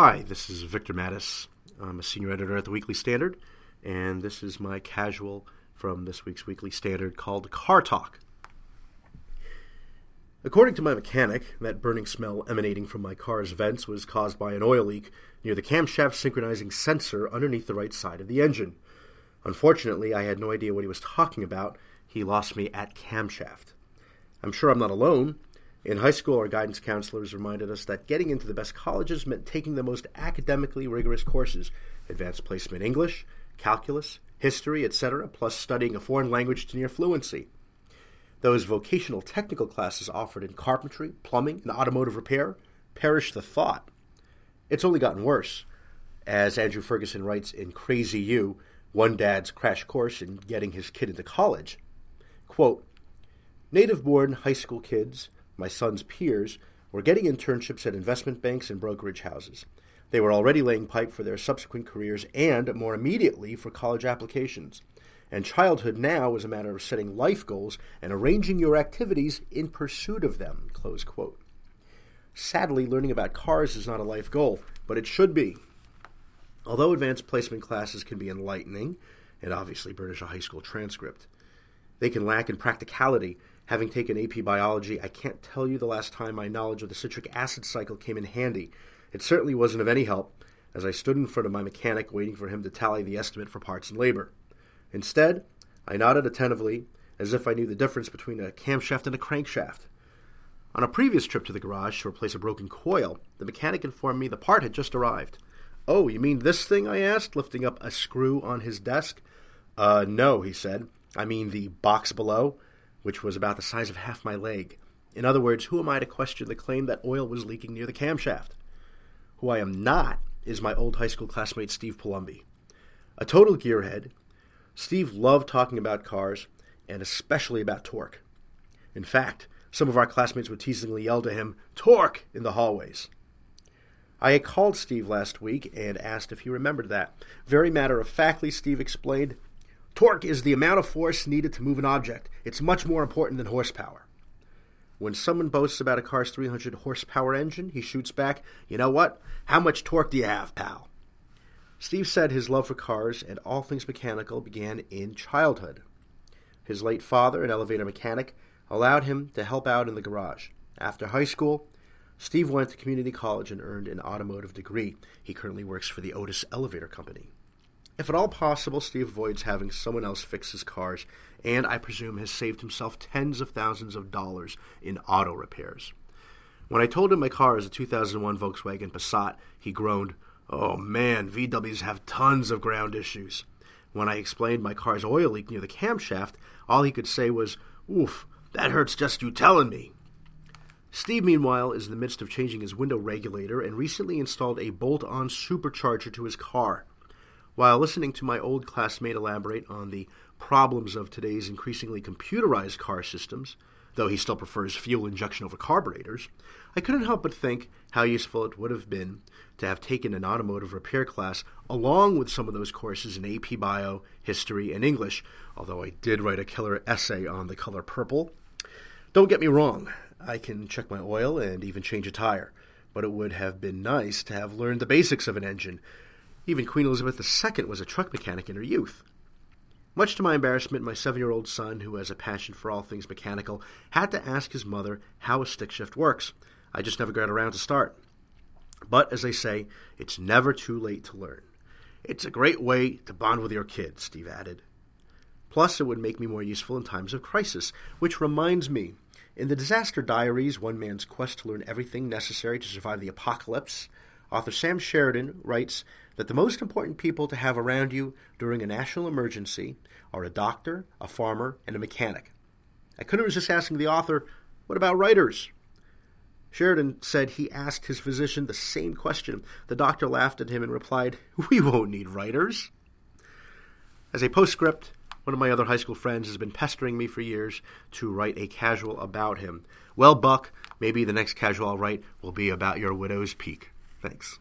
Hi, this is Victor Matus. I'm a senior editor at the Weekly Standard, and this is my casual from this week's Weekly Standard called Car Talk. According to my mechanic, that burning smell emanating from my car's vents was caused by an oil leak near the camshaft synchronizing sensor underneath the right side of the engine. Unfortunately, I had no idea what he was talking about. He lost me at camshaft. I'm sure I'm not alone. In high school, our guidance counselors reminded us that getting into the best colleges meant taking the most academically rigorous courses advanced placement English, calculus, history, etc., plus studying a foreign language to near fluency. Those vocational technical classes offered in carpentry, plumbing, and automotive repair perish the thought. It's only gotten worse. As Andrew Ferguson writes in Crazy U, one dad's crash course in getting his kid into college. Quote, Native born high school kids my son's peers, were getting internships at investment banks and brokerage houses. They were already laying pipe for their subsequent careers and, more immediately, for college applications. And childhood now is a matter of setting life goals and arranging your activities in pursuit of them. Close quote. Sadly, learning about cars is not a life goal, but it should be. Although advanced placement classes can be enlightening and obviously burnish a high school transcript, they can lack in practicality Having taken AP biology, I can't tell you the last time my knowledge of the citric acid cycle came in handy. It certainly wasn't of any help as I stood in front of my mechanic waiting for him to tally the estimate for parts and labor. Instead, I nodded attentively as if I knew the difference between a camshaft and a crankshaft. On a previous trip to the garage to replace a broken coil, the mechanic informed me the part had just arrived. Oh, you mean this thing? I asked, lifting up a screw on his desk. Uh, no, he said. I mean the box below which was about the size of half my leg. In other words, who am I to question the claim that oil was leaking near the camshaft? Who I am not is my old high school classmate Steve Palumbi. A total gearhead, Steve loved talking about cars, and especially about torque. In fact, some of our classmates would teasingly yell to him, Torque! in the hallways. I had called Steve last week and asked if he remembered that. Very matter of factly, Steve explained, Torque is the amount of force needed to move an object. It's much more important than horsepower. When someone boasts about a car's 300 horsepower engine, he shoots back, You know what? How much torque do you have, pal? Steve said his love for cars and all things mechanical began in childhood. His late father, an elevator mechanic, allowed him to help out in the garage. After high school, Steve went to community college and earned an automotive degree. He currently works for the Otis Elevator Company. If at all possible, Steve avoids having someone else fix his cars, and I presume has saved himself tens of thousands of dollars in auto repairs. When I told him my car is a 2001 Volkswagen Passat, he groaned, Oh man, VWs have tons of ground issues. When I explained my car's oil leak near the camshaft, all he could say was, Oof, that hurts just you telling me. Steve, meanwhile, is in the midst of changing his window regulator and recently installed a bolt on supercharger to his car. While listening to my old classmate elaborate on the problems of today's increasingly computerized car systems, though he still prefers fuel injection over carburetors, I couldn't help but think how useful it would have been to have taken an automotive repair class along with some of those courses in AP Bio, History, and English, although I did write a killer essay on the color purple. Don't get me wrong, I can check my oil and even change a tire, but it would have been nice to have learned the basics of an engine even Queen Elizabeth II was a truck mechanic in her youth. Much to my embarrassment, my seven year old son, who has a passion for all things mechanical, had to ask his mother how a stick shift works. I just never got around to start. But as they say, it's never too late to learn. It's a great way to bond with your kids, Steve added. Plus, it would make me more useful in times of crisis, which reminds me in the Disaster Diaries, one man's quest to learn everything necessary to survive the apocalypse, author Sam Sheridan writes that the most important people to have around you during a national emergency are a doctor, a farmer, and a mechanic. I couldn't resist asking the author, What about writers? Sheridan said he asked his physician the same question. The doctor laughed at him and replied, We won't need writers. As a postscript, one of my other high school friends has been pestering me for years to write a casual about him. Well, Buck, maybe the next casual I'll write will be about your widow's peak. Thanks.